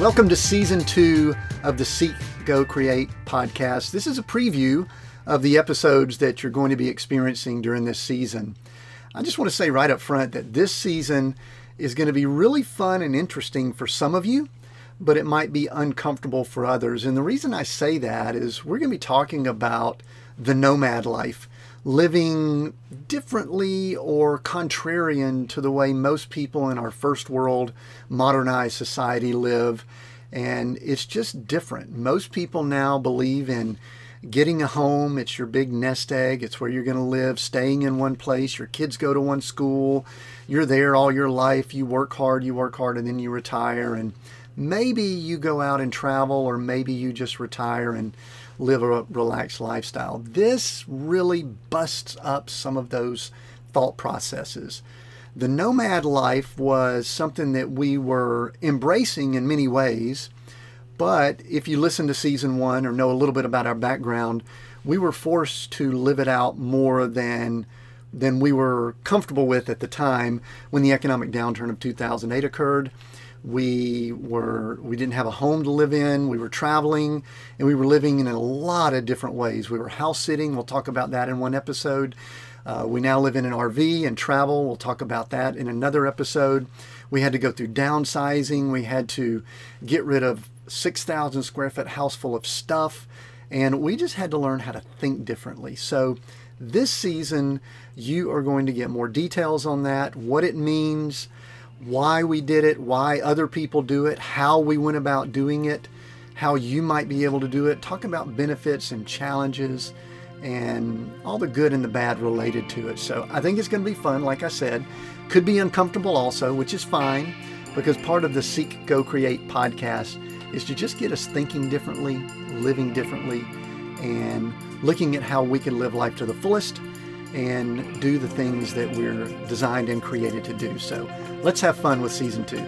Welcome to season two of the Seek, Go, Create podcast. This is a preview of the episodes that you're going to be experiencing during this season. I just want to say right up front that this season is going to be really fun and interesting for some of you, but it might be uncomfortable for others. And the reason I say that is we're going to be talking about the nomad life, living differently or contrarian to the way most people in our first world modernized society live. And it's just different. Most people now believe in getting a home. It's your big nest egg. It's where you're going to live, staying in one place. Your kids go to one school. You're there all your life. You work hard, you work hard, and then you retire. And maybe you go out and travel, or maybe you just retire and live a relaxed lifestyle. This really busts up some of those thought processes. The nomad life was something that we were embracing in many ways, but if you listen to season one or know a little bit about our background, we were forced to live it out more than than we were comfortable with at the time when the economic downturn of 2008 occurred. We were we didn't have a home to live in we were traveling and we were living in a lot of different ways. We were house sitting we'll talk about that in one episode. Uh, we now live in an rv and travel we'll talk about that in another episode. We had to go through downsizing we had to get rid of 6000 square foot house full of stuff and we just had to learn how to think differently so this season you are going to get more details on that what it means why we did it, why other people do it, how we went about doing it, how you might be able to do it. Talk about benefits and challenges and all the good and the bad related to it. So I think it's going to be fun, like I said. Could be uncomfortable also, which is fine because part of the Seek, Go, Create podcast is to just get us thinking differently, living differently, and looking at how we can live life to the fullest and do the things that we're designed and created to do. So let's have fun with season two.